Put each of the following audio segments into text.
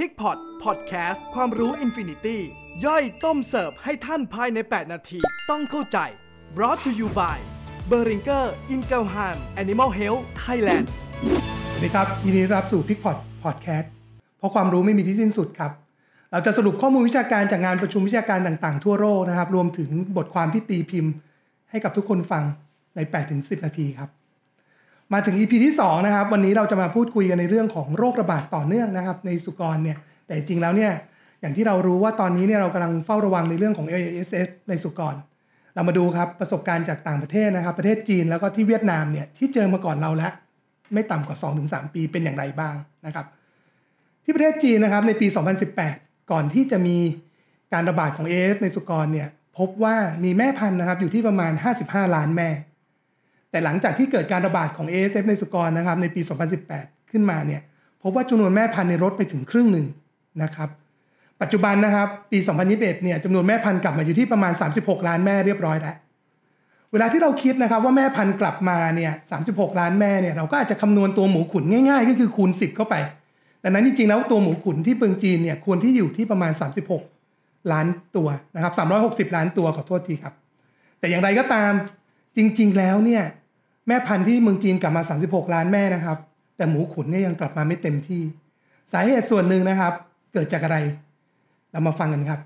PigPod พอดแคสต์ความรู้ infinity ย่อยต้มเสิร์ฟให้ท่านภายใน 8 นาที ต้องเข้าใจ brought to you by b e r i n g e r i n g e l h a m Animal Health Thailand สวัสดีครับ ยินดีต้อนรับสู่ PigPod พอดแคสต์เพราะความรู้ไม่มีที่สิ้นสุดครับ เราจะสรุปข้อมูลวิชาการจากงานประชุมวิชาการต่างๆ ทั่วโลกนะครับ รวมถึงบทความที่ตีพิมพ์ ให้กับทุกคนฟังใน 8-10 นาทีครับ มาถึง EP ที่2นะครับวันนี้เราจะมาพูดคุยกันในเรื่องของโรคระบาดต่อเนื่องนะครับในสุกรเนี่ยแต่จริงแล้วเนี่ยอย่างที่เรารู้ว่าตอนนี้เนี่ยเรากำลังเฝ้าระวังในเรื่องของ ASF ในสุกร เรามาดูครับประสบการณ์จากต่างประเทศนะครับ ประเทศจีนแล้วก็ที่เวียดนามเนี่ยที่เจอมาก่อนเราแล้ว ไม่ต่ำกว่า 2-3 ปีเป็นอย่างไรบ้างนะครับ ที่ประเทศจีนนะครับในปี 2018 ก่อนที่จะมีการระบาดของ AF ในสุกรเนี่ยพบว่ามีแม่พันธุ์นะครับอยู่ที่ประมาณ 55 ล้านแม่ แต่หลังจากที่เกิดการระบาดของ ASF ในสุกรนะครับในปี 2018 ขึ้นมาเนี่ยพบว่าจำนวนแม่พันธุ์ในลดไปถึงครึ่งหนึ่งนะครับปัจจุบันนะครับปี 2021 เนี่ยจำนวนแม่พันธุ์กลับมาอยู่ที่ประมาณ 36 ล้านแม่เรียบร้อยแล้วเวลาที่เราคิดนะครับว่าแม่พันธุ์กลับมาเนี่ย 36 ล้านแม่เนี่ยเราก็อาจจะคำนวณตัวหมูขุนง่ายๆ ก็คือคูณ 10 เข้าไปแต่นั้นจริงๆแล้วตัวหมูขุนที่เมืองจีนเนี่ยควรที่อยู่ที่ประมาณ 36 ล้านตัวนะครับ360 ล้านตัวขอโทษทีครับ แต่อย่างไรก็ตามจริง ๆ แล้วเนี่ย แม่พันธุ์ที่เมืองจีนกลับมา 36 ล้านแม่นะครับ แต่หมูขุนเนี่ยยังกลับมาไม่เต็มที่ สาเหตุส่วนหนึ่งนะครับ เกิดจากอะไร เรามาฟังกันครับ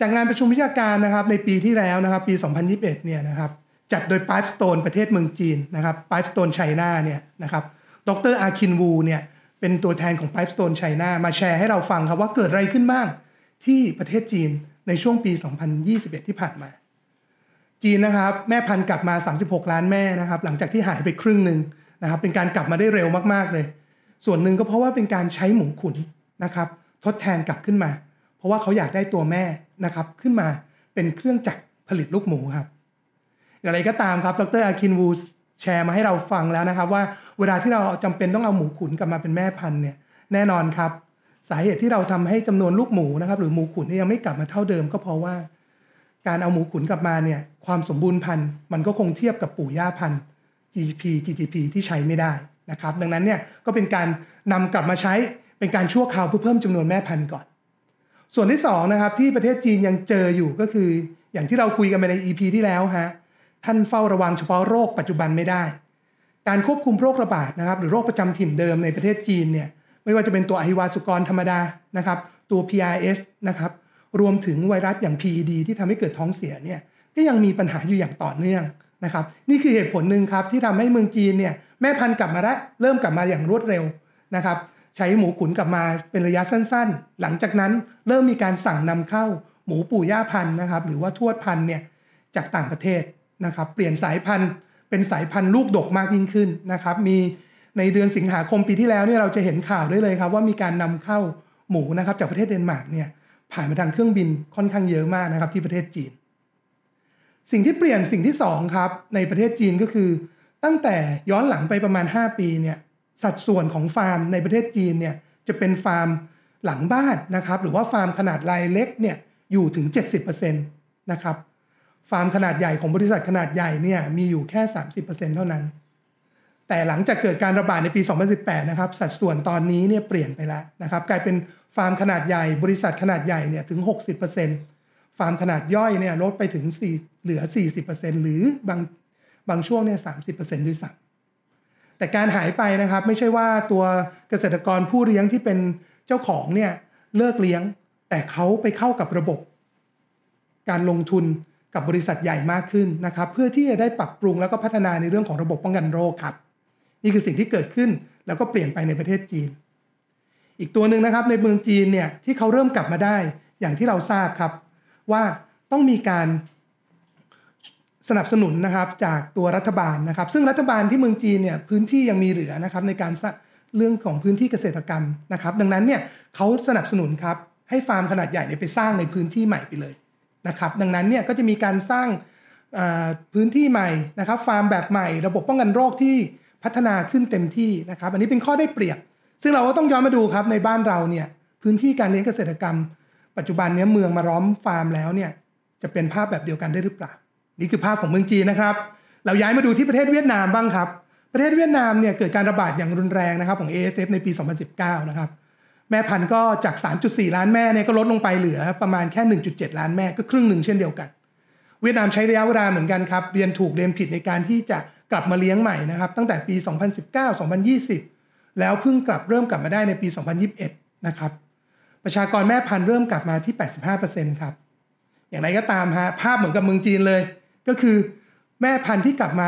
จากงานประชุมวิชาการนะครับ ในปีที่แล้วนะครับ ปี 2021 เนี่ยนะครับ จัดโดย Pipestone ประเทศเมืองจีนนะครับ Pipestone China เนี่ยนะครับ ดรอาคินวูเนี่ยเป็นตัวแทนของ Pipestone China มาแชร์ให้เราฟังครับว่าเกิดอะไรขึ้นบ้างที่ประเทศจีนในช่วงปี 2021 ที่ผ่านมา จีนนะครับแม่พันธุ์กลับมา 36 ล้านแม่นะครับหลังจากที่หายไปครึ่งหนึ่งนะครับเป็นการกลับมาได้เร็วมากๆเลย ส่วนหนึ่งก็เพราะว่าเป็นการใช้หมูขุนนะครับทดแทนกลับขึ้นมา เพราะว่าเขาอยากได้ตัวแม่นะครับขึ้นมาเป็นเครื่องจักรผลิตลูกหมูครับอย่างไรก็ตามครับดรอาคินวูแชร์มาให้เราฟังแล้วนะครับ ว่าเวลาที่เราจำเป็นต้องเอาหมูขุนกลับมาเป็นแม่พันธุ์เนี่ยแน่นอนครับ สาเหตุที่เราทำให้จำนวนลูกหมูนะครับหรือหมูขุนยังไม่กลับมาเท่าเดิม ก็เพราะว่า การเอาหมูขุนกลับมาเนี่ยความสมบูรณ์พันธุ์มันก็คงเทียบกับปู่ย่าพันธุ์ GDP GDP ที่ใช้ไม่ได้นะครับดังนั้นเนี่ยก็เป็นการนำกลับมาใช้เป็นการชั่วคราวเพื่อเพิ่มจำนวนแม่พันธุ์ก่อน ส่วนที่2นะครับที่ประเทศจีนยังเจออยู่ก็คือ อย่างที่เราคุยกันไปใน EP ที่แล้วฮะท่านเฝ้าระวังเฉพาะโรคปัจจุบันไม่ได้ การควบคุมโรคระบาดนะครับหรือโรคประจำถิ่นเดิมในประเทศจีนเนี่ยไม่ว่าจะเป็นตัวอหิวาสุกรธรรมดานะครับตัว PRS นะครับ รวมถึงไวรัสอย่าง PED ที่ทำให้เกิดท้องเสียเนี่ยก็ยังมีปัญหาอยู่อย่างต่อเนื่องนะครับ นี่คือเหตุผลหนึ่งครับที่ทำให้เมืองจีนเนี่ยแม่พันธุ์กลับมาได้เริ่มกลับมาอย่างรวดเร็วนะครับ ใช้หมูขุนกลับมาเป็นระยะสั้นๆ หลังจากนั้นเริ่มมีการสั่งนำเข้าหมูปู่ย่าพันธุ์นะครับ หรือว่าทวดพันธุ์เนี่ยจากต่างประเทศนะครับ เปลี่ยนสายพันธุ์เป็นสายพันธุ์ลูกดกมากยิ่งขึ้นนะครับ มีในเดือนสิงหาคมปีที่แล้วเนี่ยเราจะเห็นข่าวได้เลยครับว่ามีการนำเข้าหมูนะครับจากประเทศเดนมาร์กเนี่ย ผ่านมาทางเครื่องบินค่อนข้างเยอะมากนะครับที่ประเทศจีน สิ่งที่เปลี่ยนสิ่งที่2ครับในประเทศจีนก็คือ ตั้งแต่ย้อนหลังไปประมาณ 5 ปีเนี่ยสัดส่วนของฟาร์มในประเทศจีนเนี่ยจะเป็นฟาร์มหลังบ้านนะครับหรือว่าฟาร์มขนาดรายเล็กเนี่ยอยู่ถึง 70%นะครับฟาร์มขนาดใหญ่ของบริษัทขนาดใหญ่เนี่ยมีอยู่แค่ 30%เท่านั้น แต่หลังจากเกิดการระบาดในปี 2018 นะครับสัดส่วนตอนนี้เนี่ยเปลี่ยนไปแล้วนะครับกลายเป็น ฟาร์มขนาดใหญ่บริษัทขนาดใหญ่เนี่ยถึง 60%ฟาร์มขนาดย่อยเนี่ยลดไปถึง 4 เหลือ 40%หรือบางบางช่วงเนี่ย30%ด้วยซ้ำแต่การหายไปนะครับไม่ใช่ว่าตัวเกษตรกรผู้เลี้ยงที่เป็นเจ้าของเนี่ยเลิกเลี้ยง แต่เขาไปเข้ากับระบบ การลงทุนกับบริษัทใหญ่มากขึ้นนะครับ เพื่อที่จะได้ปรับปรุงแล้วก็พัฒนาในเรื่องของระบบป้องกันโรคครับ นี่คือสิ่งที่เกิดขึ้นแล้วก็เปลี่ยนไปในประเทศจีน อีกตัวหนึ่งนะครับในเมืองจีนเนี่ยที่เขาเริ่มกลับมาได้อย่างที่เราทราบครับ ว่าต้องมีการสนับสนุนนะครับจากตัวรัฐบาลนะครับ ซึ่งรัฐบาลที่เมืองจีนเนี่ยพื้นที่ยังมีเหลือนะครับในการเรื่องของพื้นที่เกษตรกรรมนะครับ ดังนั้นเนี่ยเขาสนับสนุนครับให้ฟาร์มขนาดใหญ่ไปสร้างในพื้นที่ใหม่ไปเลยนะครับ ดังนั้นเนี่ยก็จะมีการสร้างพื้นที่ใหม่นะครับ ฟาร์มแบบใหม่ ระบบป้องกันโรคที่พัฒนาขึ้นเต็มที่นะครับ อันนี้เป็นข้อได้เปรียบ ซึ่งเราก็ต้องย้อนมาดูครับในบ้านเราเนี่ยพื้นที่การเลี้ยงเกษตรกรรม ปัจจุบันเนี้ยเมืองมาล้อมฟาร์มแล้วเนี่ยจะเป็นภาพแบบเดียวกันได้หรือเปล่า นี่คือภาพของเมืองจีนนะครับ เราย้ายมาดูที่ประเทศเวียดนามบ้างครับ ประเทศเวียดนามเนี่ยเกิดการระบาดอย่างรุนแรงนะครับของ ASF ในปี 2019 นะครับแม่พันธุ์ก็จาก 3.4 ล้านแม่เนี่ยก็ลดลงไปเหลือประมาณแค่ 1.7 ล้านแม่ก็ครึ่งหนึ่งเช่นเดียวกัน เวียดนามใช้ระยะเวลาเหมือนกันครับเรียนถูกเรียนผิดในการที่จะกลับมาเลี้ยงใหม่นะครับตั้งแต่ปี 2019-2020 แล้วเพิ่งกลับเริ่มกลับมาได้ในปี 2021 นะครับ ประชากรแม่พันธุ์เริ่มกลับมาที่ 85%ครับ อย่างไรก็ตามฮะภาพเหมือนกับเมืองจีนเลย ก็คือแม่พันธุ์ที่กลับมา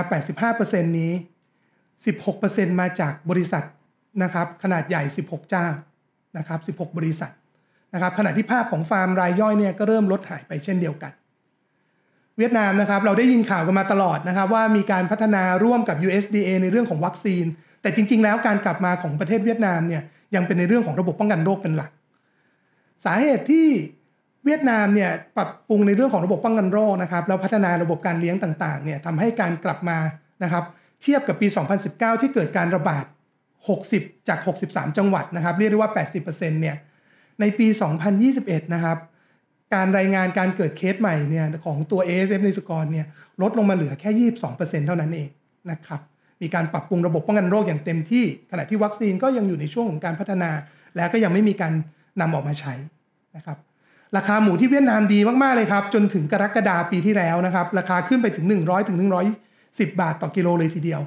85%นี้ 16%มาจากบริษัทนะครับขนาดใหญ่ 16 เจ้านะครับ 16 บริษัทนะครับขณะที่ภาพของฟาร์มรายย่อยเนี่ยก็เริ่มลดหายไปเช่นเดียวกัน เวียดนามนะครับเราได้ยินข่าวกันมาตลอดนะครับว่ามีการพัฒนาร่วมกับ USDA ในเรื่องของวัคซีน แต่จริง ๆ แล้วการกลับมาของประเทศเวียดนามเนี่ยยังเป็นในเรื่องของระบบป้องกันโรคเป็นหลัก สาเหตุที่เวียดนามเนี่ยปรับปรุงในเรื่องของระบบป้องกันโรคนะครับแล้วพัฒนาระบบการเลี้ยงต่างๆเนี่ยทำให้การกลับมานะครับเทียบกับปี 2019 ที่เกิดการระบาด 60 จาก 63 จังหวัดนะครับเรียกได้ว่า 80%เนี่ยในปี 2021 นะครับการรายงานการเกิดเคสใหม่เนี่ยของตัว ASF ในสุกรเนี่ยลดลงมาเหลือแค่ 22%เท่านั้นเองนะครับ มีการปรับปรุงระบบป้องกันโรคอย่างเต็มที่ ขณะที่วัคซีนก็ยังอยู่ในช่วงของการพัฒนา และก็ยังไม่มีการนำออกมาใช้นะครับราคาหมูที่เวียดนามดีมากๆเลยครับ จนถึงกรกฎาปีที่แล้วนะครับ ราคาขึ้นไปถึง 100ถึง110 บาทต่อกิโลเลยทีเดียว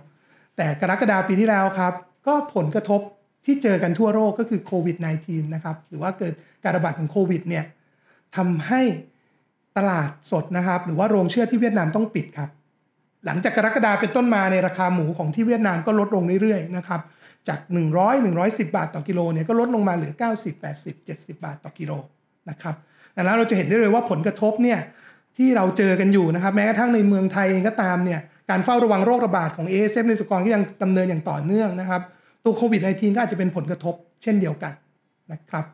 แต่กรกฎาปีที่แล้วครับ ก็ผลกระทบที่เจอกันทั่วโลกก็คือโควิด -19 นะครับหรือว่าเกิดการระบาดของโควิดเนี่ยทำให้ตลาดสดนะครับ หรือว่าโรงเชื่อที่เวียดนามต้องปิดครับ หลังจากกรกฎาเป็นต้นมาในราคาหมูของที่เวียดนามก็ลดลงเรื่อยๆนะครับจาก 100 110 บาทต่อกิโลเนี่ยก็ลดลงมาเหลือ 90 80 70 บาทต่อกิโลนะครับดังนั้นเราจะเห็นได้เลยว่าผลกระทบเนี่ยที่เราเจอกันอยู่นะครับแม้กระทั่งในเมืองไทยเองก็ตามเนี่ยการเฝ้าระวังโรคระบาดของ ASF ในสุกรก็ยังดำเนินอย่างต่อเนื่องนะครับ ตัวโควิด -19 ก็อาจจะเป็นผลกระทบเช่นเดียวกันนะครับ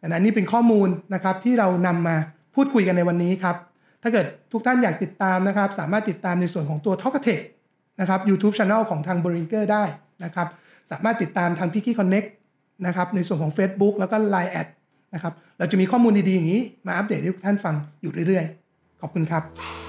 ดันนนี่เป็นข้อมูลนะครับที่เรานำมาพูดคุยกันในวันนี้ครับ ถ้าเกิดทุกท่านอยากติดตามนะครับ สามารถติดตามในส่วนของตัว t a l k t e c h นะครับ YouTube Channel ของทาง b r i n g e r ได้นะครับ สามารถติดตามทาง p i c k y Connect นะครับในส่วนของ Facebook แล้วก็ Line แอดนะครับ เราจะมีข้อมูลดีๆอย่างนี้มาอัปเดตให้ทุกท่านฟังอยู่เรื่อยๆ ขอบคุณครับ